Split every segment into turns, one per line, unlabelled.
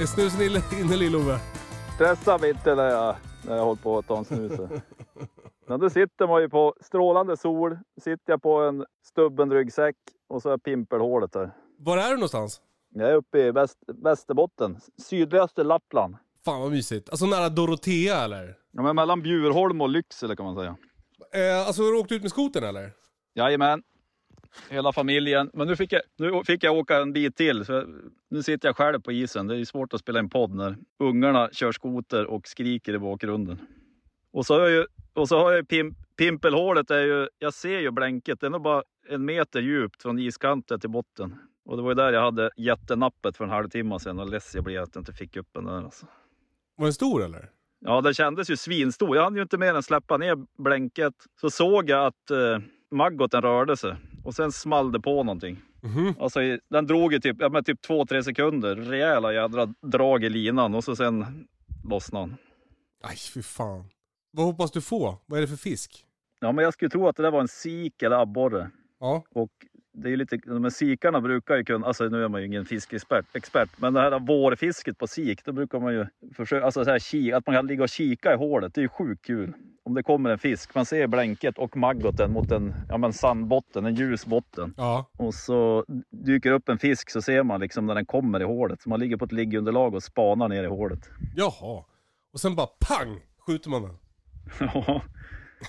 Är snusen inne, Lill-Ove?
Stressa mig inte när jag, när jag håller på att ta en snus. Men då sitter man ju på strålande sol, sitter jag på en stubben ryggsäck och så är pimpelhålet där.
Var är du någonstans?
Jag är uppe i väst, Västerbotten, sydligaste Lappland.
Fan vad mysigt. Alltså nära Dorotea eller?
Ja, men mellan Bjurholm och Lycksele kan man säga.
Eh, alltså har du åkt ut med skoten eller?
Jajamän. Hela familjen. Men nu fick jag, nu fick jag åka en bit till. Så nu sitter jag själv på isen. Det är svårt att spela en podd när ungarna kör skoter och skriker i bakgrunden. Och så har jag ju, och så har jag pim, pimpelhålet. Är ju, jag ser ju blänket. Det är nog bara en meter djupt från iskanten till botten. Och det var ju där jag hade jättenappet för en halvtimme sedan. Och less jag blev att jag inte fick upp den där. Alltså.
Var den stor eller?
Ja, den kändes ju svinstor. Jag hann ju inte mer än släppa ner blänket. Så såg jag att eh, maggoten rörde sig. Och sen small det på någonting.
Mhm.
Alltså, i- den drog ju typ, ja, men typ två, tre sekunder. Rejäla jädra drag i linan och så sen lossnade han.
Aj fy fan. Vad hoppas du få? Vad är det för fisk?
Ja, men jag skulle tro att det där var en sik eller abborre.
Ja.
Och det är lite, de här sikarna brukar ju kunna, alltså nu är man ju ingen fiskexpert, expert, men det här vårfisket på sik, då brukar man ju försöka, alltså så här, att man kan ligga och kika i hålet, det är ju sjukt kul. Om det kommer en fisk, man ser blänket och maggoten mot en ja, men sandbotten, en ljus botten.
Ja.
Och så dyker upp en fisk så ser man liksom när den kommer i hålet. Så man ligger på ett liggunderlag och spanar ner i hålet.
Jaha. Och sen bara pang! Skjuter man den.
Ja,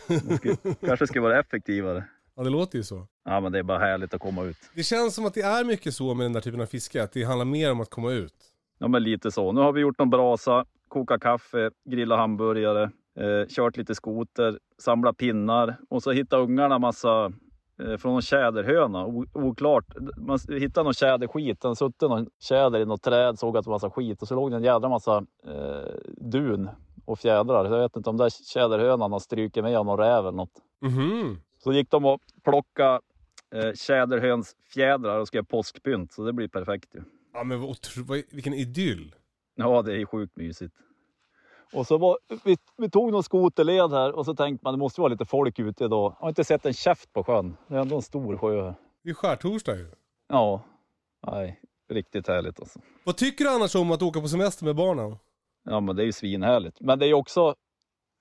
det skulle, kanske skulle vara effektivare.
Ja det låter ju så.
Ja, men det är bara härligt att komma ut.
Det känns som att det är mycket så med den där typen av fiske. Att det handlar mer om att komma ut.
Ja, men lite så. Nu har vi gjort någon brasa, kokat kaffe, grillat hamburgare, eh, kört lite skoter, samlat pinnar och så hittar ungarna massa eh, från någon tjäderhöna. O- oklart. Man hittade någon tjäderskit. Den suttit någon tjäder i något träd, såg att det var massa skit och så låg det en jädra massa eh, dun och fjädrar. Jag vet inte om där tjäderhönan har strykit med någon räv eller något.
Mhm.
Så gick de och plockade eh, tjäderhönsfjädrar och skrev påskpynt. Så det blir perfekt ju.
Ja men vad vad- vilken idyll.
Ja, det är sjukt mysigt. Och så var, vi, vi tog någon skoterled här och så tänkte man det måste vara lite folk ute idag. Jag har inte sett en käft på sjön. Det är ändå en stor sjö här.
Det är skärtorsdag ju.
Ja, nej, riktigt härligt alltså.
Vad tycker du annars om att åka på semester med barnen?
Ja, men det är ju svinhärligt. Men det är ju också,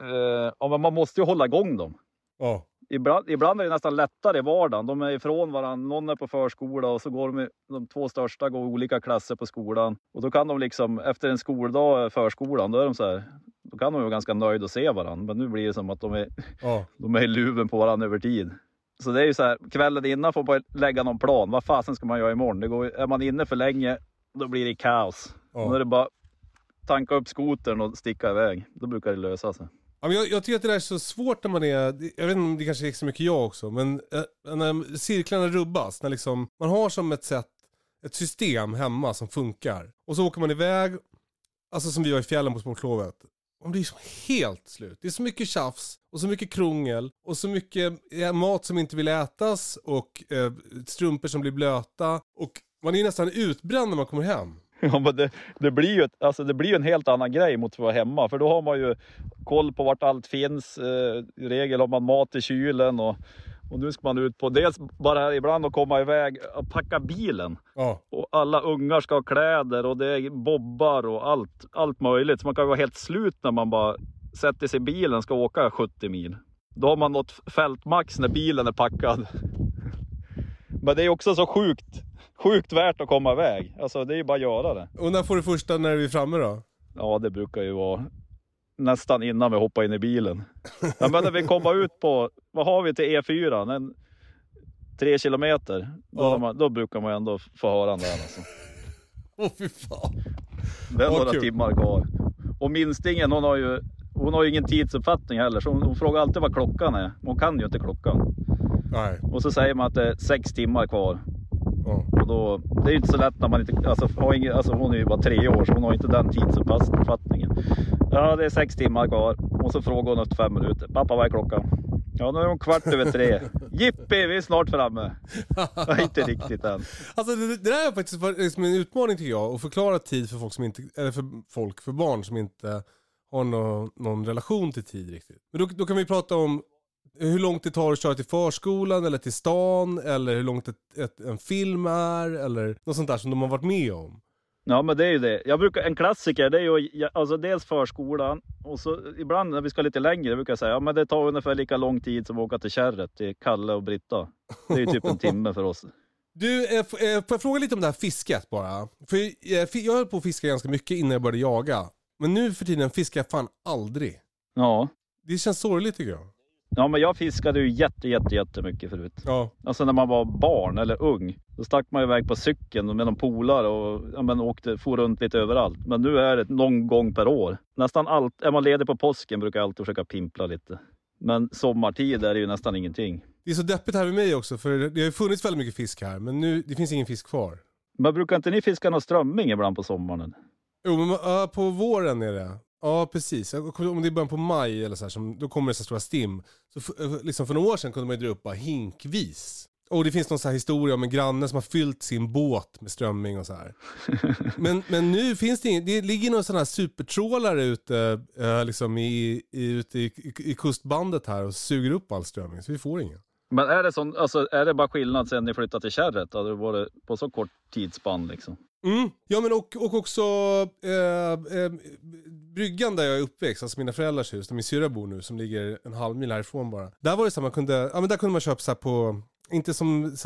eh, ja, man måste ju hålla igång dem.
Ja.
Ibland, ibland är det nästan lättare i vardagen. De är ifrån varandra. Någon är på förskola och så går de, de två största går olika klasser på skolan. Och då kan de liksom, efter en skoldag i förskolan, då är de så här, då kan de vara ganska nöjda att se varandra. Men nu blir det som att de är,
Ja.
de är i luven på varandra över tid. Så det är ju så här, kvällen innan får man lägga någon plan. Vad fasen ska man göra imorgon? Det går, är man inne för länge, då blir det kaos.
Ja.
Och då är det bara tanka upp skotern och sticka iväg. Då brukar det lösa sig.
Ja, men jag, jag tycker att det där är så svårt när man är, jag vet inte om det kanske är så mycket jag också, men eh, när cirklarna rubbas, när liksom, man har som ett sätt, ett system hemma som funkar. Och så åker man iväg, alltså som vi var i fjällen på sportlovet. Man blir som helt slut. Det är så mycket tjafs och så mycket krångel och så mycket eh, mat som inte vill ätas och eh, strumpor som blir blöta. Och man är nästan utbränd när man kommer hem.
Ja, men det, det blir ju alltså det blir en helt annan grej mot att vara hemma. För då har man ju koll på vart allt finns. Eh, I regel har man mat i kylen. Och, och nu ska man ut på dels bara ibland att komma iväg och packa bilen.
Ja,
Och alla ungar ska ha kläder och det är bobbar och allt, allt möjligt. Så man kan vara helt slut när man bara sätter sig i bilen och ska åka 70 mil. Då har man nått fältmax när bilen är packad. Men det är också så sjukt, sjukt värt att komma iväg. Alltså det är ju bara att göra det.
Och när får du första när vi är framme då?
Ja, det brukar ju vara nästan innan vi hoppar in i bilen. Ja, men när vi kommer ut på, vad har vi till E4? En, tre kilometer. Då,
Ja.
man, då brukar man ändå få höra den där alltså.
Åh fy fan.
Det är
Vad
några
kul.
timmar kvar. Och minstingen hon har ju hon har ju ingen tidsuppfattning heller, så hon, hon frågar alltid vad klockan är. Hon kan ju inte klockan.
Nej.
Och så säger man att det är sex timmar kvar. Då, det är ju inte så lätt när man inte, alltså, har ingen, alltså hon är ju bara tre år så hon har inte den tidsuppfattningen. Ja, det är sex timmar kvar. Och så frågar hon efter fem minuter. Pappa, vad är klockan? Ja, nu är hon kvart över tre. Jippi, vi är snart framme. Ja, inte riktigt än.
Alltså det, det där är faktiskt varit liksom en utmaning tycker jag, att förklara tid för folk som inte, eller för folk, för barn som inte har någon, någon relation till tid riktigt. Men då, då kan vi prata om hur långt det tar att köra till förskolan eller till stan eller hur långt ett, ett, en film är eller något sånt där som de har varit med om.
Ja, men det är ju det. Jag brukar, en klassiker, det är ju alltså dels förskolan och så ibland när vi ska lite längre brukar jag säga ja, men det tar ungefär lika lång tid som att åka till Kärret till Kalle och Britta. Det är ju typ en timme för oss.
Du, eh, eh, får jag fråga lite om det här fisket bara? För eh, jag höll på att fiska ganska mycket innan jag började jaga. Men nu för tiden fiskar jag fan aldrig.
Ja.
Det känns sorgligt tycker jag.
Ja, men jag fiskade ju jätte, jätte, jättemycket förut.
Ja.
Alltså när man var barn eller ung. Då stack man iväg på cykeln med någon polare och ja, men åkte, for runt lite överallt. Men nu är det någon gång per år. Nästan allt, är man ledig på påsken brukar jag alltid försöka pimpla lite. Men sommartid är det ju nästan ingenting.
Det är så deppigt här med mig också för det har ju funnits väldigt mycket fisk här men nu det finns ingen fisk kvar.
Men brukar inte ni fiska någon strömming ibland på sommaren?
Jo men ja, på våren är det. Ja precis. Om det är början på maj eller så här, som, då kommer det så stora stim. Så f- eh, liksom för några år sedan kunde man ju dra upp bara hinkvis. Och det finns någon så här historia om en granne som har fyllt sin båt med strömming och så här. Men, men nu finns det inget, det ligger någon sån här supertrålare ute, eh, liksom i, i, ute i, i, i kustbandet här och suger upp all strömming så vi får ingen.
Men är det, sån, alltså, är det bara skillnad sen ni flyttade till Kärret? Hade det varit på så kort tidsspann liksom?
Mm. Ja men och, och också eh, eh, bryggan där jag är uppväxt, alltså mina föräldrars hus, där min syrra bor nu, som ligger en halv mil härifrån bara. Där var det så man kunde, ja men där kunde man köpa så på, inte som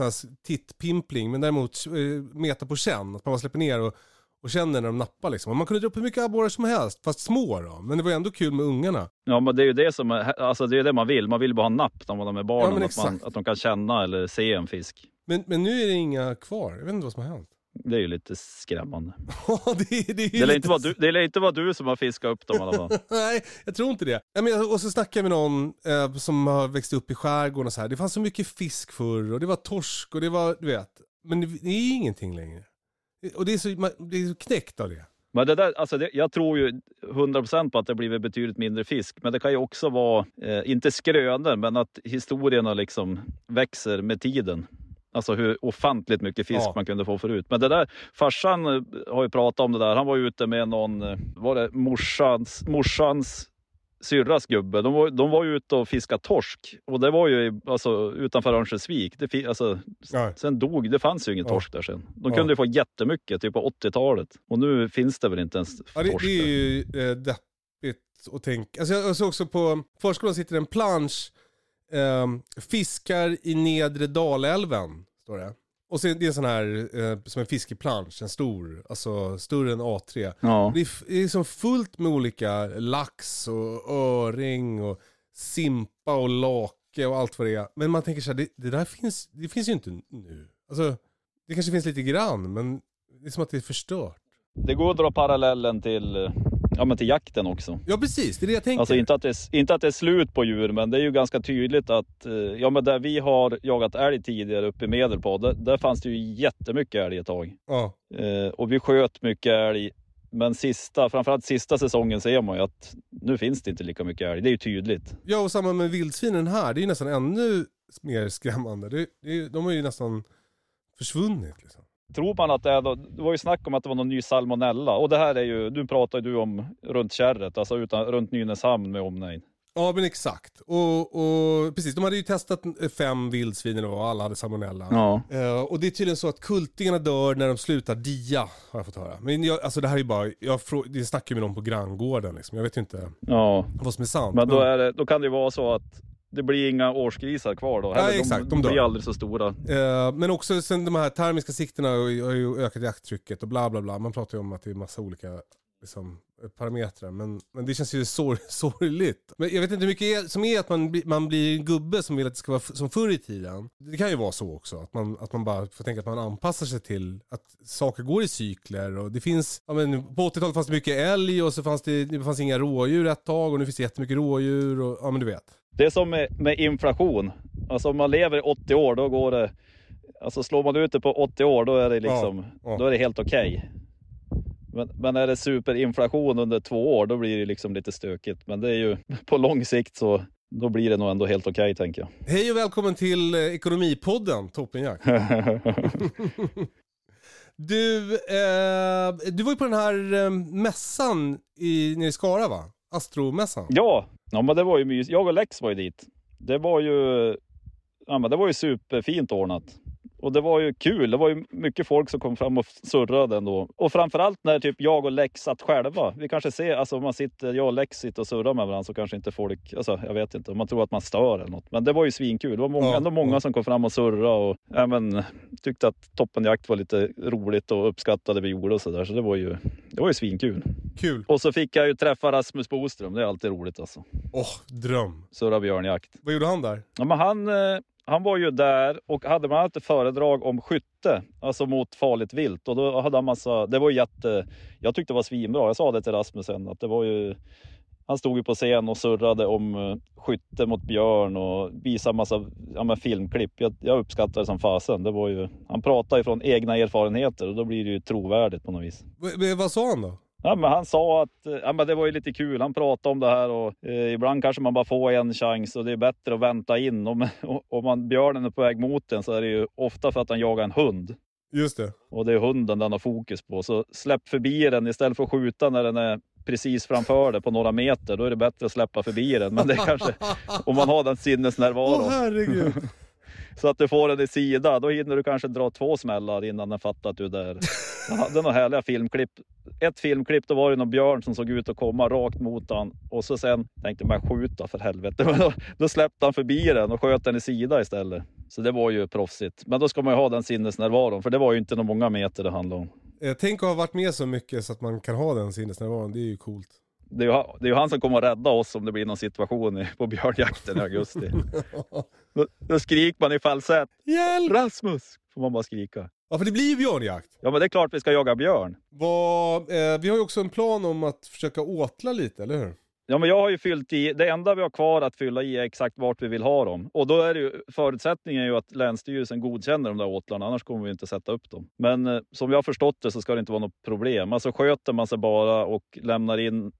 tittpimpling, men däremot eh, meta på känn. Att man bara släpper ner och, och känner när de nappar liksom. Och man kunde dra upp hur mycket abborrar som helst, fast små då. Men det var ändå kul med ungarna.
Ja, men det är ju det som alltså det är det man vill. Man vill bara ha napp när man är med
Ja,
att, man, att de kan känna eller se en fisk.
Men, men nu är det inga kvar, jag vet inte vad som har hänt.
Det är ju lite skrämmande.
Det, är- det, är
Det lär inte vara du, det lär inte vara du som har fiskat upp dem i alla fall.
Nej, jag tror inte det. Men, och så snackade jag med någon eh, som har växt upp i skärgården och så här. Det fanns så mycket fisk förr och det var torsk och det var, du vet. Men det, det är ingenting längre. Och det är så, man, det är så knäckt av det.
Men det där, alltså det, jag tror ju 100% på att det blivit betydligt mindre fisk. Men det kan ju också vara, eh, inte skrönor, men att historierna liksom växer med tiden. Alltså hur ofantligt mycket fisk
Ja.
man kunde få förut. Men det där, farsan eh, har ju pratat om det där. Han var ju ute med någon, eh, var det morsans, morsans syrras gubbe. De var, de var ju ute och fiskade torsk. Och det var ju alltså, utanför Örnsköldsvik. Det, alltså,
Ja.
Sen dog, det fanns ju ingen
Ja.
torsk där sen. De kunde ju få jättemycket, typ på 80-talet. Och nu finns det väl inte ens
Ja, det,
torsk
det är ju eh, deppigt att tänka. Alltså, jag såg också på förskolan sitter en plansch, eh, fiskar i nedre Dalälven, står det. Och så är det en sån här, eh, som en fiskeplansch, en stor, alltså större än A3.
Ja.
Det är, det är som fullt med olika lax och öring och simpa och lake och allt vad det är. Men man tänker så här, det, det där finns, det finns ju inte nu. Alltså, det kanske finns lite grann, men det är som att det är förstört.
Det går att dra parallellen till, eh, ja, men till jakten också.
Ja precis, det är det jag tänker.
Alltså inte att, det, är- inte att det är slut på djur, men det är ju ganska tydligt att eh, ja, men där vi har jagat älg tidigare uppe i Medelpad, där, där fanns det ju jättemycket älg ett tag.
Ja,
Eh, och vi sköt mycket älg. Men sista, framförallt sista säsongen ser man ju att nu finns det inte lika mycket älg. Det är ju tydligt.
ja och samma med vildsvinen här, det är ju nästan ännu mer skrämmande. Det, det, de har ju nästan försvunnit liksom.
Tror man att det är, då- det var ju snack om att det var någon ny salmonella. Och det här är ju, nu pratar du om runt Kärret, alltså utan, runt Nynäshamn med omnejd.
Ja men exakt. Och, och precis, de hade ju testat fem vildsvin vad, alla hade salmonella.
Ja.
Eh, och det är tydligen så att kultingarna dör när de slutar dia, har jag fått höra. Men jag, alltså det här är ju bara, jag, jag snackar med någon på granngården liksom. Jag vet ju inte
ja.
vad som är sant.
Men då, är det, då kan det ju vara så att det blir inga årsgrisar kvar då.
Nej, exakt, de
de, blir aldrig så stora.
Eh, men också sen de här termiska siktena har ju ökat jakttrycket och bla bla bla. Man pratar ju om att det är massa olika liksom, parametrar. Men, men det känns ju sor sorgligt. Men jag vet inte hur mycket som är att man, blir- man blir en gubbe som vill att det ska vara som förr i tiden. Det kan ju vara så också. Att man, att man bara får tänka att man anpassar sig till att saker går i cykler. Och det finns, ja, men på 80-talet fanns det mycket älg och så fanns det, det fanns inga rådjur ett tag och nu finns det jättemycket rådjur. Och, ja men du vet.
Det är som med, med inflation. Alltså om man lever i 80 år, då går det... Alltså slår man ut det på 80 år, då är det liksom...
Ja, ja.
Då är det helt okej. Men, men är det superinflation under två år, då blir det liksom lite stökigt. Men det är ju på lång sikt så då blir det nog ändå helt okej tänker jag.
Hej och välkommen till eh, Ekonomipodden, Toppenjakt. Du, eh, du var ju på den här eh, mässan i, nere i Skara va? Astromässan.
Ja, ja men det var ju mys. Jag och Lex var ju dit. Det var ju, ja, men det var ju superfint ordnat. Och det var ju kul. Det var ju mycket folk som kom fram och surrade ändå. Och framförallt när typ jag och Lex satt själva. Vi kanske ser, alltså om man sitter, jag och Lex sitter och surrar med varandra så kanske inte folk, alltså jag vet inte, man tror att man stör eller något. Men det var ju svinkul. Det var många,
Ja,
ändå många
ja.
som kom fram och surrade och även tyckte att toppenjakt var lite roligt och uppskattade vi gjorde och sådär. Så det var ju, det var ju svinkul.
Kul.
Och så fick jag ju träffa Rasmus Boström. Det är alltid roligt alltså.
Åh, dröm.
Surra björnjakt.
Vad gjorde han där?
Ja, men han, eh, han var ju där och hade bland annat ett föredrag om skytte, alltså mot farligt vilt. Och då hade han massa, det var jätte, jag tyckte det var svinbra. Jag sa det till Rasmus sen att det var ju, han stod ju på scen och surrade om eh, skytte mot björn och visade massa ja, filmklipp. Jag, jag uppskattade det som fasen. Det var ju, han pratade ju från egna erfarenheter och då blir det ju trovärdigt på något vis.
V- vad sa han då?
Ja, men han sa att eh, ja, men det var ju lite kul. Han pratade om det här och eh, ibland kanske man bara får en chans och det är bättre att vänta in. Om, om man, björnen är på väg mot en så är det ju ofta för att han jagar en hund.
Just det.
Och det är hunden den har fokus på. Så släpp förbi den istället för att skjuta när den är precis framför dig på några meter. Då är det bättre att släppa förbi den. Men det kanske, om man har den sinnesnärvaron.
Åh herregud.
Så att du får den i sida, då hinner du kanske dra två smällar innan den fattar att du är där. Jag hade några härliga filmklipp. Ett filmklipp, då var det någon björn som såg ut att komma rakt mot han. Och så sen tänkte man skjuta för helvete. Men då, då släppte han förbi den och sköt den i sida istället. Så det var ju proffsigt. Men då ska man ju ha den sinnesnärvaron, för det var ju inte några många meter det handlade om.
Eh, tänk att ha varit med så mycket så att man kan ha den sinnesnärvaron. Det är ju coolt.
Det är, ju, det är ju han som kommer att rädda oss om det blir någon situation på björnjakten i augusti. då, då skriker man i falsett.
Hjälp!
Rasmus! Får man bara skrika.
Ja för det blir ju björnjakt.
Ja men det är klart vi ska jaga björn.
Vad, eh, vi har ju också en plan om att försöka åtla lite, eller hur?
Ja, men jag har ju fyllt i, det enda vi har kvar att fylla i är exakt vart vi vill ha dem. Och då är det ju, förutsättningen är ju att Länsstyrelsen godkänner de där åtlarna, annars kommer vi inte sätta upp dem. Men eh, som jag har förstått det så ska det inte vara något problem. Alltså sköter man sig bara och lämnar in,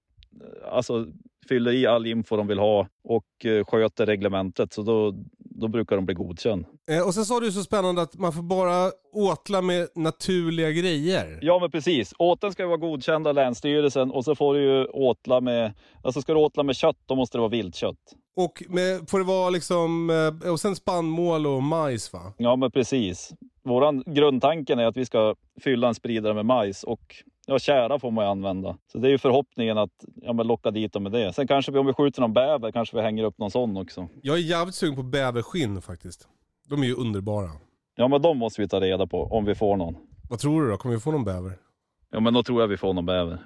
alltså fyller i all info de vill ha och eh, sköter reglementet, så då, då brukar de bli godkänd.
Eh, och sen sa du så spännande att man får bara åtla med naturliga grejer.
Ja men precis, åteln ska ju vara godkänd av Länsstyrelsen och så får du ju åtla med, alltså ska du åtla med kött, då måste det vara viltkött.
Och med, får det vara liksom, eh, och sen spannmål och majs va?
Ja, men precis. Våran grundtanken är att vi ska fylla en spridare med majs och ja, kära får man ju använda. Så det är ju förhoppningen att ja, men locka dit dem med det. Sen kanske vi, om vi skjuter någon bäver, kanske vi hänger upp någon sån också.
Jag är jävligt sugen på bäverskinn faktiskt. De är ju underbara.
Ja, men de måste vi ta reda på om vi får någon.
Vad tror du då? Kommer vi få någon bäver?
Ja, men då tror jag vi får någon bäver.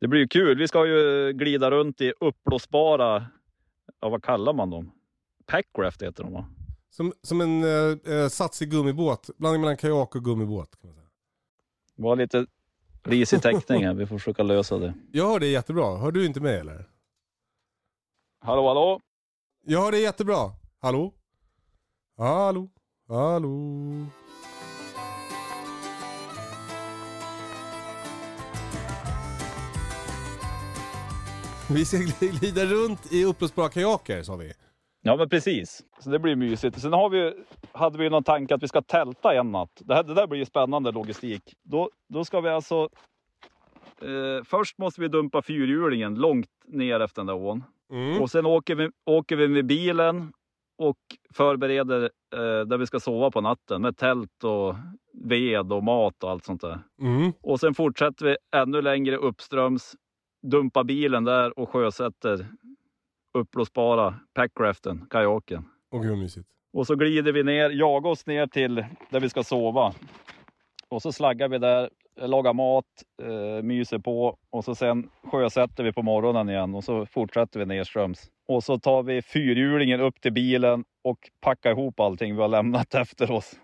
Det blir ju kul. Vi ska ju glida runt i uppblåsbara, ja vad kallar man dem? Packraft heter de va?
Som, som en eh, eh, satsig gummibåt. Blandning mellan kajak och gummibåt. Kan man säga.
Var lite risig täckning här. Vi får försöka lösa det.
Jag hör det jättebra. Hör du inte mig eller?
Hallå, hallå?
Jag hör det jättebra. Hallå? Hallå? Hallå? Vi ska glida runt i uppblåsbara kajaker sa vi.
Ja men precis, så det blir mysigt. Sen har vi, hade vi någon tanke att vi ska tälta en natt. Det, här, det där blir ju spännande logistik. Då, då ska vi alltså... Eh, först måste vi dumpa fyrhjulingen långt ner efter den där ån.
Mm.
Och sen åker vi, åker vi med bilen och förbereder eh, där vi ska sova på natten med tält och ved och mat och allt sånt där.
Mm.
Och sen fortsätter vi ännu längre uppströms, dumpar bilen där och sjösätter uppblåsbara packraften, kajaken.
Vad mysigt.
Och så glider vi ner, jagar oss ner till där vi ska sova. Och så slaggar vi där, lagar mat, eh, myser på och så sen sjösätter vi på morgonen igen och så fortsätter vi nerströms. Och så tar vi fyrhjulingen upp till bilen och packar ihop allting vi har lämnat efter oss.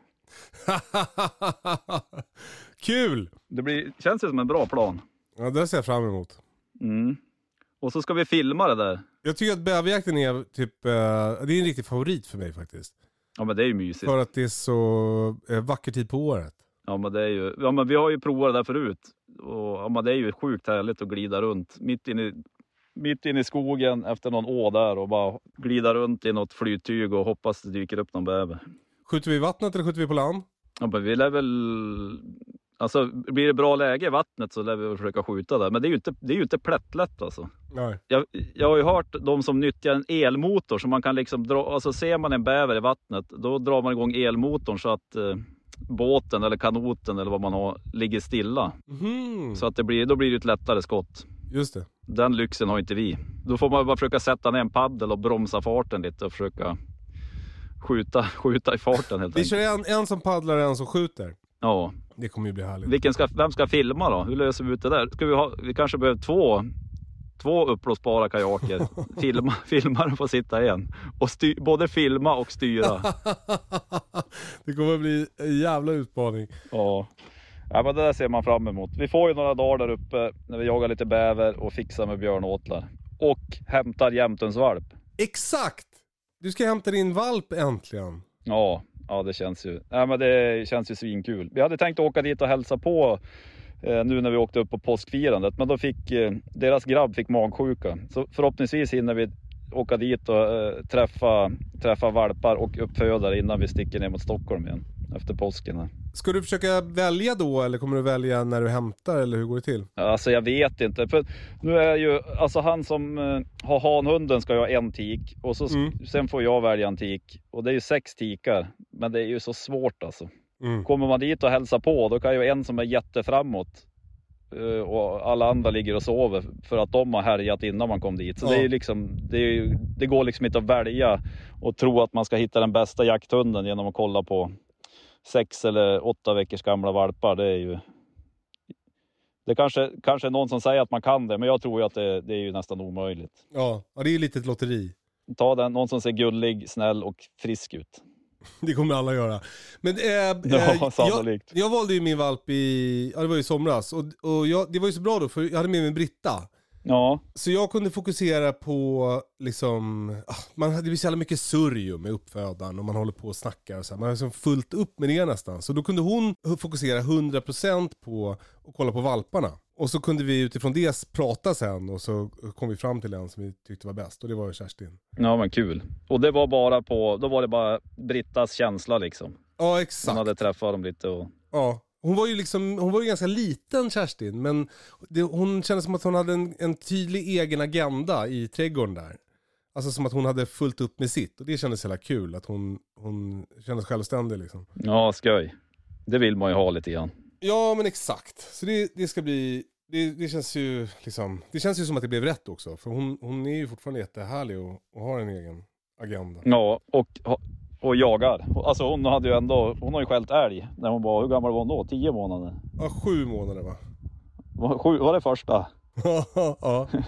Kul!
Det blir, känns ju som en bra plan.
Ja, det ser jag fram emot.
Mm. Och så ska vi filma det där.
Jag tycker att bäverjakten är typ, eh, det är en riktig favorit för mig faktiskt.
Ja men det är ju mysigt.
För att det är så eh, vacker tid på året.
Ja men det är ju, ja men vi har ju provat det där förut. Och ja, men det är ju sjukt härligt att glida runt mitt inne, i- mitt inne i skogen efter någon å där och bara glida runt i något flyttyg och hoppas det dyker upp någon bäver.
Skjuter vi i vattnet eller skjuter vi på land?
Ja men vi lär väl, alltså blir det bra läge i vattnet så lär vi försöka skjuta där. Men det är ju inte, det är ju inte plättlätt alltså.
Nej.
Jag, jag har ju hört de som nyttjar en elmotor så man kan liksom dra, alltså ser man en bäver i vattnet då drar man igång elmotorn så att eh, båten eller kanoten eller vad man har ligger stilla.
Mhm.
Så att det blir, då blir det ett lättare skott.
Just det.
Den lyxen har inte vi. Då får man bara försöka sätta ner en paddel och bromsa farten lite och försöka skjuta, skjuta i farten helt
Vi
enkelt.
kör en, en som paddlar och en som skjuter.
Ja.
Det kommer ju bli härligt.
Vilken ska, vem ska filma då? Hur löser vi ut det där? Ska vi, ha, vi kanske behöver två, två uppblåsbara kajaker. Filma, filmaren får sitta i en. Och sty, både filma och styra.
det kommer bli en jävla utmaning.
Ja. ja, men det där ser man fram emot. Vi får ju några dagar där uppe när vi jagar lite bäver och fixar med björnåtlar. Och hämtar jämtensvalp.
Exakt! Du ska hämta din valp äntligen.
Ja, ja det känns ju. Ja, men det känns ju svinkul. Vi hade tänkt åka dit och hälsa på eh, nu när vi åkte upp på påskfirandet, men då fick eh, deras grabb fick magsjuka. Så förhoppningsvis hinner vi åka dit och eh, träffa, träffa valpar och uppfödare innan vi sticker ner mot Stockholm igen efter påsken. Här.
Ska du försöka välja då eller kommer du välja när du hämtar eller hur går det till?
Alltså jag vet inte. För nu är ju, alltså han som eh, har hanhunden ska ju ha en tik och så,
Mm.
sen får jag välja en tik. Och det är ju sex tikar. Men det är ju så svårt alltså.
Mm.
Kommer man dit och hälsar på, då kan ju en som är jätteframåt eh, och alla andra ligger och sover för att de har härjat innan man kom dit. Så
Ja.
det, är liksom, det, är, det går liksom inte att välja och tro att man ska hitta den bästa jakthunden genom att kolla på sex eller åtta veckors gamla valpar. Det är ju... Det kanske, kanske är någon som säger att man kan det, men jag tror ju att det, det är ju nästan omöjligt.
Ja, ja, det är ju lite ett lotteri.
Ta den, någon som ser gullig, snäll och frisk ut.
Det kommer alla göra. Men eh,
Ja,
eh, jag,
sannolikt.
jag valde ju min valp i, ja det var i somras. Och, och jag, det var ju så bra då för jag hade med mig Britta.
Ja,
Så jag kunde fokusera på liksom, ah, man, det blir så jävla mycket surr med uppfödaren och man håller på och snackar och så här. Man har liksom fullt upp med det nästan. Så då kunde hon fokusera 100% på att kolla på valparna. Och så kunde vi utifrån det prata sen och så kom vi fram till en som vi tyckte var bäst och det var ju Kerstin.
ja men kul. Och det var bara på, då var det bara Brittas känsla liksom.
Ja
Hon
exakt.
hade träffat dem lite och...
Ja. Hon var ju liksom, hon var ju ganska liten Kerstin, men det, hon kände som att hon hade en, en tydlig egen agenda i trädgården där. Alltså som att hon hade fullt upp med sitt och det kändes jävla kul att hon, hon kändes självständig liksom.
Ja, skoj. Det vill man ju ha lite grann.
Ja men exakt, så det, det ska bli, det, det känns ju liksom, det känns ju som att det blev rätt också. För hon, hon är ju fortfarande jättehärlig och, och har en egen agenda.
Ja, och, och jagar. Alltså hon hade ju ändå, hon har ju skällt älg när hon var, hur gammal var hon då? Tio månader?
Ja, sju månader va?
Var, sju, var det första?
ja.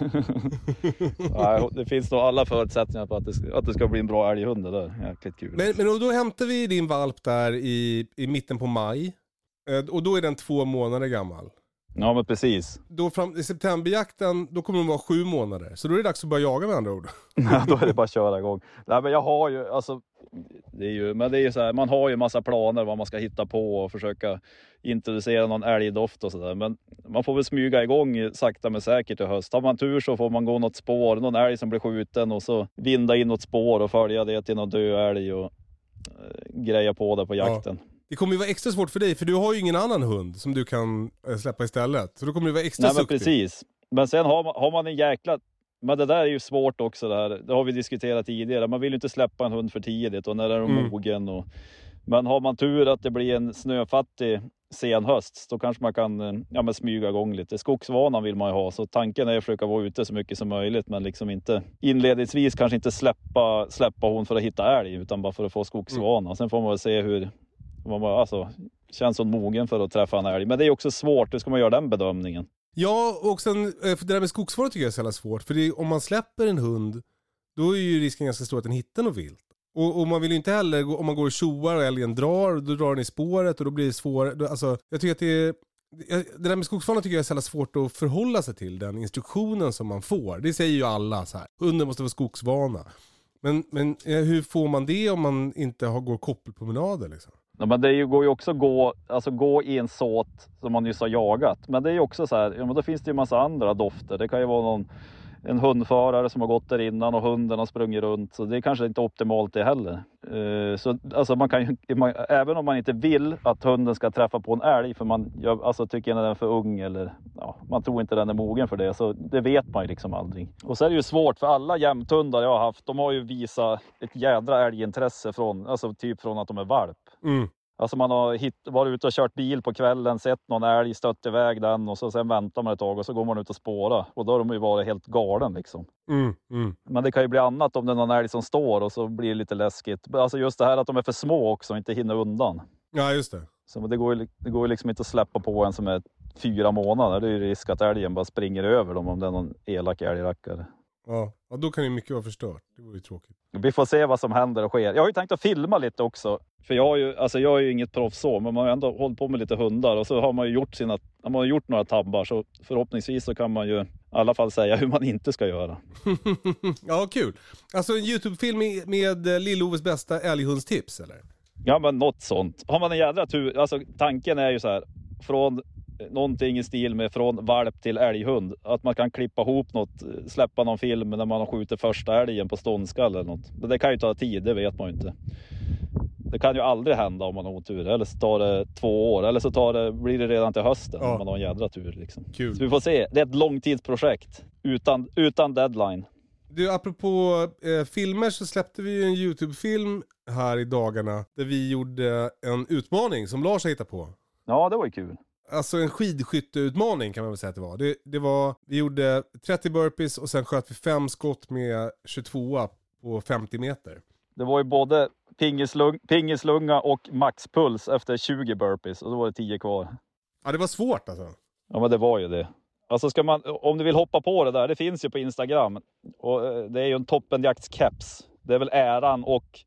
Nej, det finns nog alla förutsättningar på att det, ska- att det ska bli en bra älghund det där. Jäkligt kul.
Men, men då hämtar vi din valp där i, i mitten på maj. Eh, Och då är den två månader gammal.
Ja men precis.
Då fram, I septemberjakten, då kommer den vara sju månader. Så då är det dags att börja jaga med andra ord.
Ja, då är det bara att köra igång. Nej, men jag har ju, alltså, det är ju, men det är ju så här, man har ju massa planer vad man ska hitta på och försöka introducera någon älgdoft och sådär. Men man får väl smyga igång sakta men säkert i höst. Har man tur så får man gå något spår, någon älg som blir skjuten och så vinda in något spår och följa det till någon död älg och eh, greja på det på jakten.
Det kommer ju vara extra svårt för dig, för du har ju ingen annan hund som du kan eh, släppa istället. Så då kommer det vara extra
Nej men
suktig.
precis. Men sen har man, har man en jäkla Men det där är ju svårt också. Det, här. det har vi diskuterat tidigare. Man vill ju inte släppa en hund för tidigt och när är de
Mm.
mogen. Och... Men har man tur att det blir en snöfattig sen höst, då kanske man kan eh, ja, men smyga igång lite. Skogsvanan vill man ju ha, så tanken är att försöka vara ute så mycket som möjligt, men liksom inte inledningsvis kanske inte släppa, släppa hon för att hitta älg, utan bara för att få skogsvana. Sen får man väl se hur, man, alltså, känns hon mogen för att träffa en älg. Men det är också svårt, hur ska man göra den bedömningen?
Ja, och sen, eh, för det där med skogsvara tycker jag är så jävla svårt. För det, är- om man släpper en hund, då är ju risken ganska stor att den hittar något vilt. Och, och man vill ju inte heller, om man går och tjoar och älgen drar, då drar den i spåret och då blir det svårare. Alltså, jag tycker att det är, det där med skogsvana tycker jag är så jävla svårt att förhålla sig till, den instruktionen som man får. Det säger ju alla så här, hunden måste vara skogsvana. Men, men eh, hur får man det om man inte har, går koppelpromenader liksom?
Ja, men det går ju också gå, alltså gå i en såt som man nyss har jagat. Men det är ju också så här, ja, men då finns det ju massa andra dofter. Det kan ju vara någon, en hundförare som har gått där innan och hunden har sprungit runt. Så det är kanske inte optimalt det heller. Eh, så alltså man kan ju, man, även om man inte vill att hunden ska träffa på en älg för man jag, alltså tycker den är för ung eller ja, man tror inte den är mogen för det. Så det vet man ju liksom aldrig. Och så är det ju svårt för alla jämthundar jag har haft, de har ju visat ett jädra älgintresse från, alltså typ från att de är valp.
Mm.
Alltså man har hitt, varit ute och kört bil på kvällen, sett någon älg, stött iväg den och så sen väntar man ett tag och så går man ut och spåra. Och då har de ju varit helt galen liksom.
Mm, mm.
Men det kan ju bli annat om det är någon älg som står och så blir det lite läskigt. Alltså just det här att de är för små också och inte hinner undan.
Ja, just det.
Så det går ju det går liksom inte att släppa på en som är fyra månader. Det är ju risk att älgen bara springer över dem om det är någon elak älgrackare.
Ja. ja, då kan ju mycket vara förstört. Det vore ju tråkigt.
Vi får se vad som händer och sker. Jag har ju tänkt att filma lite också. För jag, har ju, alltså jag är ju inget proffs så, men man har ju ändå hållit på med lite hundar och så har man ju gjort, sina, man har gjort några tabbar. Så förhoppningsvis så kan man ju i alla fall säga hur man inte ska göra.
ja, kul. Alltså en YouTube-film med, med eh, Lill-Oves bästa älghundstips eller?
Ja men något sånt. Har man en jädra tur, alltså tanken är ju så här. Från någonting i stil med från valp till älghund. Att man kan klippa ihop något, släppa någon film när man har skjutit första älgen på ståndskall eller något. Men det kan ju ta tid, det vet man ju inte. Det kan ju aldrig hända om man har otur. Eller så tar det två år. Eller så tar det, blir det redan till hösten
Ja.
om man har en jädra tur. Liksom.
Kul.
Så vi får se. Det är ett långtidsprojekt. Utan, utan deadline.
Du, apropå eh, filmer så släppte vi ju en YouTube-film här i dagarna. Där vi gjorde en utmaning som Lars har hittat på.
Ja, det var ju kul.
Alltså en skidskytteutmaning kan man väl säga att det var. Det, det var, vi gjorde 30 burpees och sen sköt vi fem skott med 22 på 50 meter.
Det var ju både pingislung, pingislunga och maxpuls efter 20 burpees. Och då var det 10 kvar.
Ja det var svårt alltså.
Ja, men det var ju det. Alltså ska man, om du vill hoppa på det där, det finns ju på Instagram. Och eh, det är ju en toppenjaktskeps. Det är väl äran och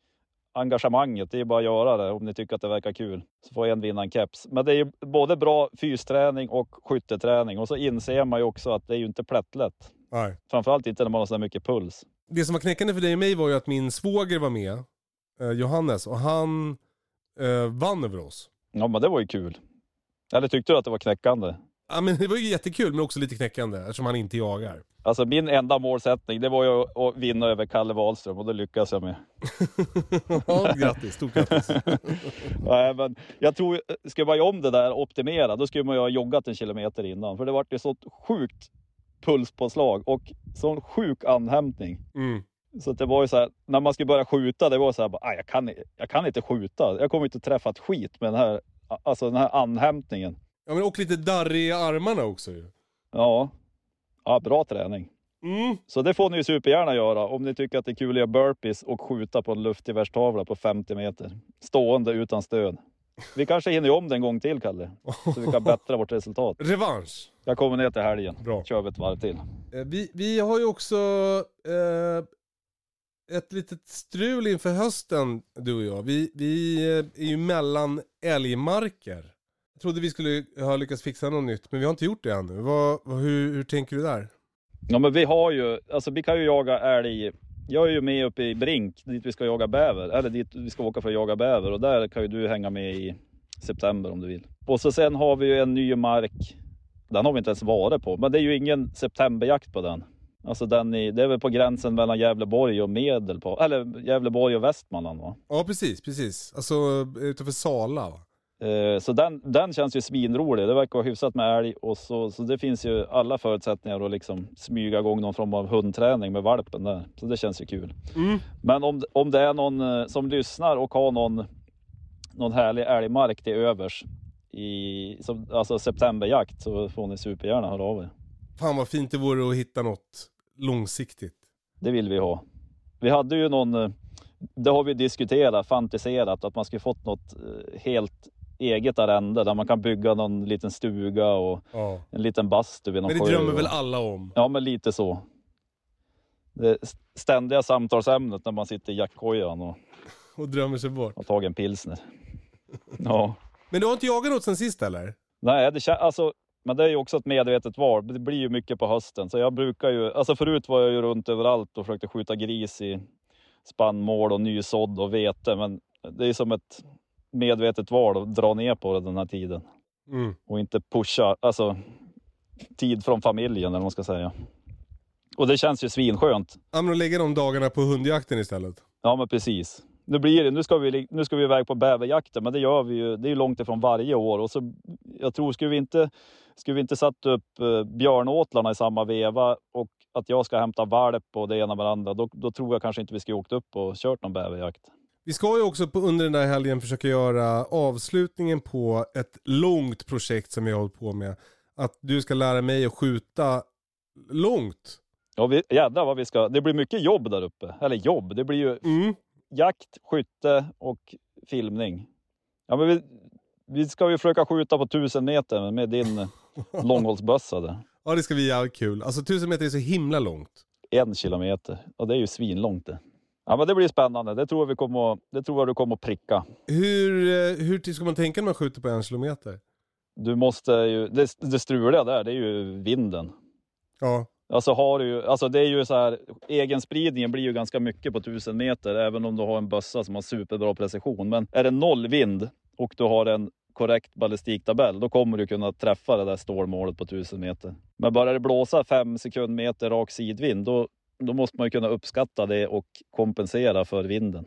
engagemanget. Det är bara att göra det om ni tycker att det verkar kul. Så får en vinna en keps. Men det är ju både bra fysträning och skytteträning. Och så inser man ju också att det är ju inte plättlätt.
Nej.
Framförallt inte när man har så mycket puls.
Det som var knäckande för dig och mig var ju att min svåger var med, eh, Johannes, och han eh, vann över oss.
Ja, men det var ju kul. Eller tyckte du att det var knäckande?
Ja men det var ju jättekul men också lite knäckande eftersom han inte jagar.
Alltså min enda målsättning, det var ju att- vinna över Kalle Wahlström och det lyckas jag med.
ja, grattis, stort grattis.
Nej, men jag tror, ska man göra om det där optimera, då skulle man ju ha joggat en kilometer innan. För det vart ju så sjukt pulspåslag och sån sjuk anhämtning.
Mm.
Så det var ju så här, när man skulle börja skjuta, det var så här, bara, "Aj, jag, kan, jag kan inte skjuta. Jag kommer inte träffa ett skit med den här, alltså den här anhämtningen.
Ja men och lite darrig i armarna också ju.
Ja, ja bra träning.
Mm.
Så det får ni ju supergärna göra om ni tycker att det är kul att göra burpees och skjuta på en luftgevärstavla på 50 meter. Stående utan stöd. Vi kanske hinner om det en gång till, Kalle. Så vi kan bättra vårt resultat.
Revansch.
Jag kommer ner till helgen.
Bra.
Kör vi ett varv till.
Eh, Vi, vi har ju också eh, ett litet strul inför hösten, du och jag. Vi, vi eh, är ju mellan älgmarker. Trodde vi skulle ha lyckats fixa något nytt, men vi har inte gjort det ännu. Vad, vad, hur, hur tänker du där?
Ja, men vi har ju, alltså vi kan ju jaga älg. Jag är ju med uppe i Brink, dit vi ska jaga bäver. Eller dit vi ska åka för att jaga bäver. Och där kan ju du hänga med i september om du vill. Och så sen har vi ju en ny mark. Den har vi inte ens varit på. Men det är ju ingen septemberjakt på den. Alltså den i, det är väl på gränsen mellan Gävleborg och Medelpad. Eller Gävleborg och Västmanland va?
Ja, precis, precis. Alltså utanför Sala va?
Eh, Så den, den känns ju svinrolig. Det verkar vara hyfsat med älg och så, så det finns ju alla förutsättningar att liksom smyga igång någon form av hundträning med valpen där. Så det känns ju kul.
Mm.
Men om, om det är någon eh, som lyssnar och har någon, någon härlig älgmark till övers i som, alltså septemberjakt så får ni supergärna höra av er.
Fan vad fint det vore att hitta något långsiktigt.
Det vill vi ha. Vi hade ju någon, eh, det har vi diskuterat, fantiserat att man skulle fått något helt eget arrende där man kan bygga någon liten stuga och
Ja.
en liten bastu vid någon
Men det drömmer
och-
väl alla om?
Ja, men lite så. Det ständiga samtalsämnet när man sitter i jackkojan och
Och drömmer sig bort.
har tagit en pilsner. Ja.
Men du har inte jagat något sen sist eller?
Nej, det kän- alltså, men det är ju också ett medvetet val. Det blir ju mycket på hösten. Så jag brukar ju, alltså förut var jag ju runt överallt och försökte skjuta gris i spannmål och nysådd och vete. Men det är som ett medvetet val att dra ner på den här tiden.
Mm.
Och inte pusha, alltså tid från familjen eller vad man ska säga. Och det känns ju svinskönt.
Ja men att lägga de dagarna på hundjakten istället.
Ja men precis. Nu blir det, nu ska vi, nu ska vi iväg på bäverjakten, men det gör vi ju, det är ju långt ifrån varje år. Och så, jag tror, skulle vi inte, skulle vi inte satt upp eh, björnåtlarna i samma veva och att jag ska hämta valp och det ena med det andra, då, då tror jag kanske inte vi skulle åkt upp och kört någon bäverjakt.
Vi ska ju också på, under den där helgen försöka göra avslutningen på ett långt projekt som vi har hållit på med. Att du ska lära mig att skjuta långt.
Ja, vi, jädrar vad vi ska, det blir mycket jobb där uppe. Eller jobb, det blir ju
Mm.
jakt, skytte och filmning. Ja, men vi, vi ska ju försöka skjuta på tusen meter med din långhållsbössa där.
Ja det ska bli jävligt kul. Alltså tusen meter är så himla långt.
En kilometer. Och det är ju svinlångt det. Ja men det blir spännande. Det tror jag, vi kommer att, det tror jag du kommer att pricka.
Hur, eh, hur ska man tänka när man skjuter på en kilometer?
Du måste ju, det, det struliga där det är ju vinden.
Ja.
Alltså, har du, alltså det är ju så här, egenspridningen blir ju ganska mycket på 1000 meter även om du har en bössa som har superbra precision. Men är det noll vind och du har en korrekt ballistiktabell, då kommer du kunna träffa det där stålmålet på 1000 meter. Men bara det blåsa 5 sekundmeter rak sidvind, då, då måste man ju kunna uppskatta det och kompensera för vinden.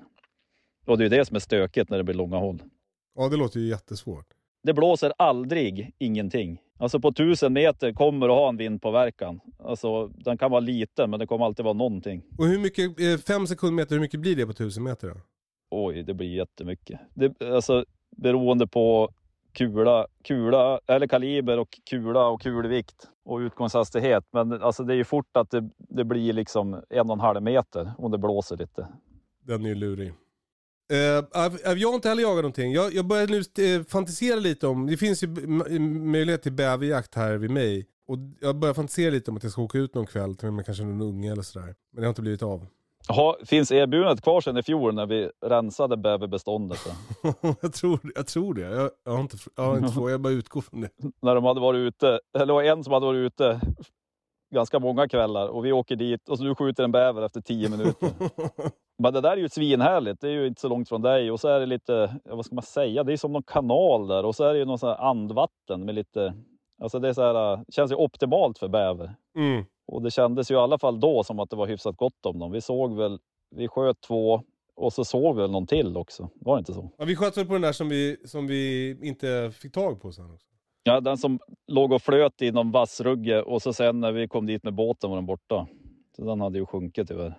Och det är ju det som är stökigt när det blir långa håll.
ja, det låter ju jättesvårt.
Det blåser aldrig ingenting. Alltså på 1000 meter kommer du ha en vindpåverkan. Alltså den kan vara liten men det kommer alltid vara någonting.
Och hur mycket, eh, fem sekundmeter, hur mycket blir det på tusen meter då?
Oj, det blir jättemycket. Det, alltså beroende på kula, kula eller kaliber och kula och kulvikt och utgångshastighet. Men alltså det är ju fort att det, det blir liksom en och en halv meter om det blåser lite.
Den är ju lurig. Uh, jag har inte heller jagat någonting. Jag, jag börjar nu eh, fantisera lite om, det finns ju möjlighet till bäverjakt här vid mig. Och jag börjar fantisera lite om att jag ska åka ut någon kväll till med kanske någon unge eller sådär. Men det har inte blivit av.
Ha, finns erbjudandet kvar sedan i fjol när vi rensade bäverbeståndet?
jag, tror, jag tror det. Jag, jag har inte, jag har inte frågat, jag bara utgår från det.
när de hade varit ute, eller det var en som hade varit ute ganska många kvällar och vi åker dit och så du skjuter en bäver efter tio minuter. Men det där är ju svinhärligt, det är ju inte så långt från dig och så är det lite, vad ska man säga, det är som någon kanal där och så är det ju någon sån här andvatten med lite, alltså det är så här, känns ju optimalt för bäver.
Mm.
Och det kändes ju i alla fall då som att det var hyfsat gott om dem. Vi såg väl, vi sköt två och så såg vi väl någon till också, var det inte så?
Ja, vi sköt väl på den där som vi, som vi inte fick tag på sen också.
Ja, den som låg och flöt i någon vassrugge och så sen när vi kom dit med båten var den borta. Så den hade ju sjunkit tyvärr.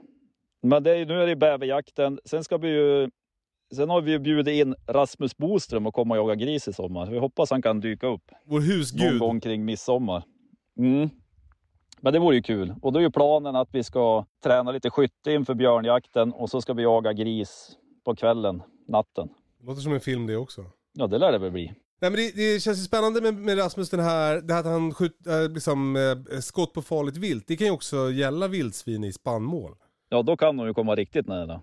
Men det är, nu är det bäverjakten. Sen ska vi ju Sen har vi ju bjudit in Rasmus Boström att komma och jaga gris i sommar. Vi hoppas han kan dyka upp
Vår
någon
husgud.
gång kring midsommar. Mm. Men det vore ju kul. Och då är ju planen att vi ska träna lite skytte inför björnjakten och så ska vi jaga gris på kvällen, natten.
Låter som en film det också.
Ja, det lär det väl bli.
Nej men det, det känns ju spännande med, med Rasmus den här, det här att han skjuter äh, liksom, eh, skott på farligt vilt. Det kan ju också gälla vildsvin i spannmål.
Ja, då kan de ju komma riktigt nära.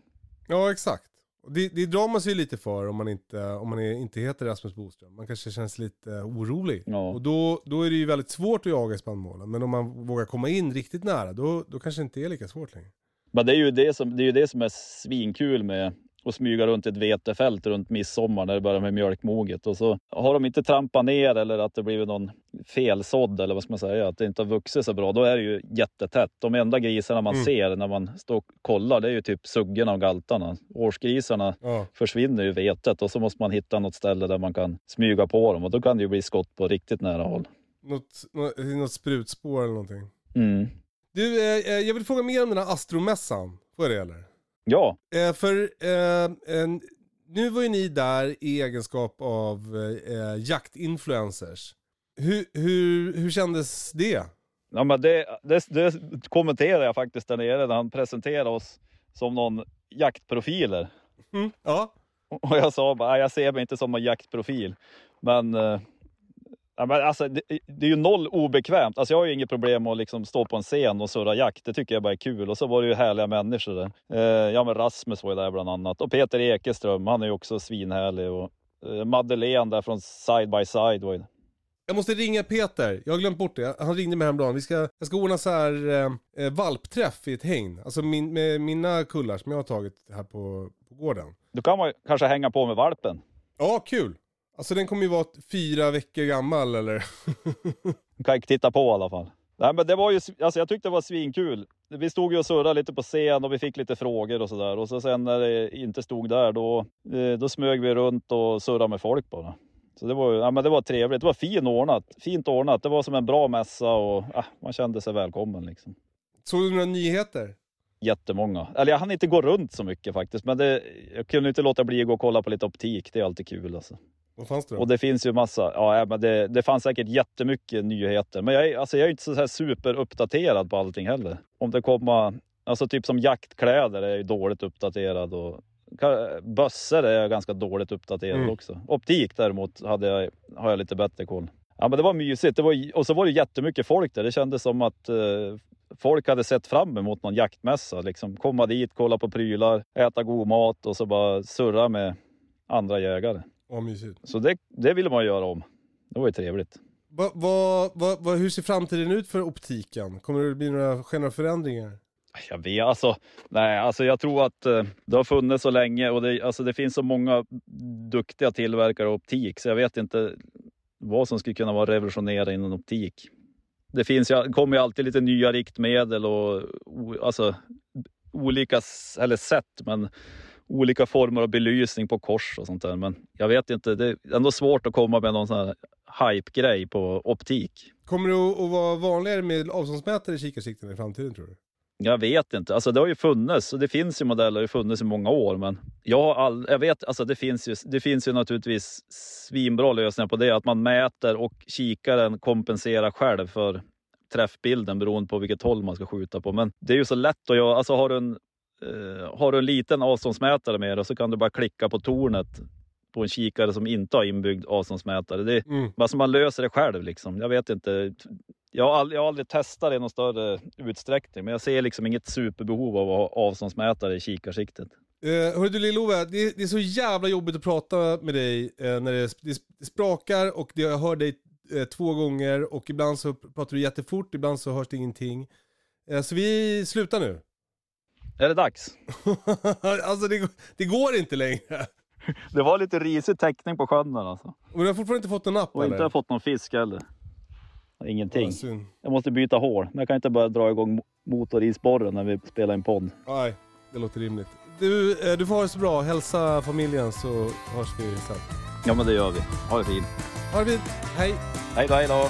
Ja exakt. Det, det drar man sig ju lite för om man inte, om man är, inte heter Rasmus Boström. Man kanske känns lite eh, orolig.
Ja.
Och då, då är det ju väldigt svårt att jaga i spannmålen. Men om man vågar komma in riktigt nära, då, då kanske det inte är lika svårt längre.
Men det är ju det som, det är, ju det som är svinkul med och smyga runt i ett vetefält runt midsommar när det börjar med mjölkmoget. Och så har de inte trampat ner eller att det blivit någon felsådd eller vad ska man säga, att det inte har vuxit så bra. Då är det ju jättetätt. De enda grisarna man
Mm.
ser när man står och kollar, det är ju typ suggorna och galtarna. Årsgrisarna
Ja.
försvinner ju vetet och så måste man hitta något ställe där man kan smyga på dem och då kan det ju bli skott på riktigt nära håll.
Något, något, något sprutspår eller någonting.
Mm.
Du, eh, eh, jag vill fråga mer om den här astromässan. Får jag det eller?
Ja,
Eh, för eh, en, nu var ju ni där i egenskap av eh, jaktinfluencers. Hur, hur, hur kändes det?
Ja, men det, det, det kommenterade jag faktiskt där nere när han presenterade oss som någon jaktprofiler.
Mm. Ja.
Och jag sa bara, "Nej, jag ser mig inte som någon jaktprofil. Men, eh, ja, men alltså, det, det är ju noll obekvämt. Alltså, jag har ju inget problem att liksom stå på en scen och surra jakt. Det tycker jag bara är kul. Och så var det ju härliga människor där. Eh, ja, men Rasmus var ju där bland annat. Och Peter Ekeström, han är ju också svinhärlig. Och eh, Madeleine där från Side by Side var ju
Jag måste ringa Peter, jag har glömt bort det. Han ringde mig häromdagen. Vi ska, jag ska ordna så här eh, eh, valpträff i ett hägn. Alltså min, med mina kullar som jag har tagit här på, på gården.
Då kan man kanske hänga på med valpen.
Ja, kul. Alltså den kommer ju vara fyra veckor gammal eller?
Du kan titta på i alla fall. Nej, men det var ju, alltså jag tyckte det var svinkul. Vi stod ju och surrade lite på scen och vi fick lite frågor och sådär. Och så sen när det inte stod där, då, eh, då smög vi runt och surrade med folk bara. Så det var, ja, men det var trevligt. Det var fin ordnat, fint ordnat. Det var som en bra mässa och ja, man kände sig välkommen. Liksom.
Såg du några nyheter?
Jättemånga. Eller jag hann inte gå runt så mycket faktiskt. Men det, jag kunde inte låta bli att gå och kolla på lite optik. Det är alltid kul alltså.
Vad fanns det då?
Och det finns ju massa, ja men det, det fanns säkert jättemycket nyheter. Men jag är, alltså jag är inte så här superuppdaterad på allting heller. Om det kommer, alltså typ som jaktkläder är jag dåligt uppdaterad och bössor är jag ganska dåligt uppdaterad
Mm.
också. Optik däremot hade jag, har jag lite bättre koll. Ja men det var mysigt. Det var, och så var det jättemycket folk där. Det kändes som att eh, folk hade sett fram emot någon jaktmässa. Liksom komma dit, kolla på prylar, äta god mat och så bara surra med andra jägare.
Ja, mysigt.
Så det, det ville man göra om. Det var ju trevligt.
Va, va, va, hur ser framtiden ut för optiken? Kommer det bli några, några förändringar?
Jag vet, alltså, nej, alltså jag tror att eh, det har funnits så länge och det, alltså det finns så många duktiga tillverkare av optik så jag vet inte vad som skulle kunna vara revolutionerande inom optik. Det finns ju, kommer ju alltid lite nya riktmedel och o, alltså, olika eller sätt, men olika former av belysning på kors och sånt där. Men jag vet inte, det är ändå svårt att komma med någon sån här hype-grej på optik.
Kommer det att, vara vanligare med avståndsmätare i kikarsikten i framtiden tror du?
Jag vet inte. Alltså det har ju funnits och det finns ju modeller, det har funnits i många år. Men jag, har all, jag vet, alltså det finns, ju, det finns ju naturligtvis svinbra lösningar på det. Att man mäter och kikaren kompenserar själv för träffbilden beroende på vilket håll man ska skjuta på. Men det är ju så lätt att göra. Alltså har du en, eh, har du en liten avståndsmätare med dig så kan du bara klicka på tornet på en kikare som inte har inbyggd avståndsmätare. Det,
Mm.
Alltså man löser det själv liksom. Jag vet inte. Jag har, aldrig, jag har aldrig testat det i någon större utsträckning, men jag ser liksom inget superbehov av att ha avståndsmätare i kikarsiktet.
Eh, hörru du Lill-Ove, det, det är så jävla jobbigt att prata med dig eh, när det, det, sprakar och det, jag hör dig eh, två gånger och ibland så pratar du jättefort, ibland så hörs det ingenting. Eh, så vi slutar nu.
Är det dags?
alltså det, det går inte längre.
Det var lite risig täckning på sjön där alltså.
Och du har fortfarande inte fått en napp
Och
eller?
inte har fått någon fisk heller. Ingenting.
Synd.
Jag måste byta hål, men jag kan inte bara dra igång mo- motorisborren när vi spelar in podd.
Nej, det låter rimligt. Du, eh, du får ha det så bra, hälsa familjen så hörs vi sen.
Ja men det gör vi. Ha det fint.
Ha det fint, hej!
Hej då, hej då.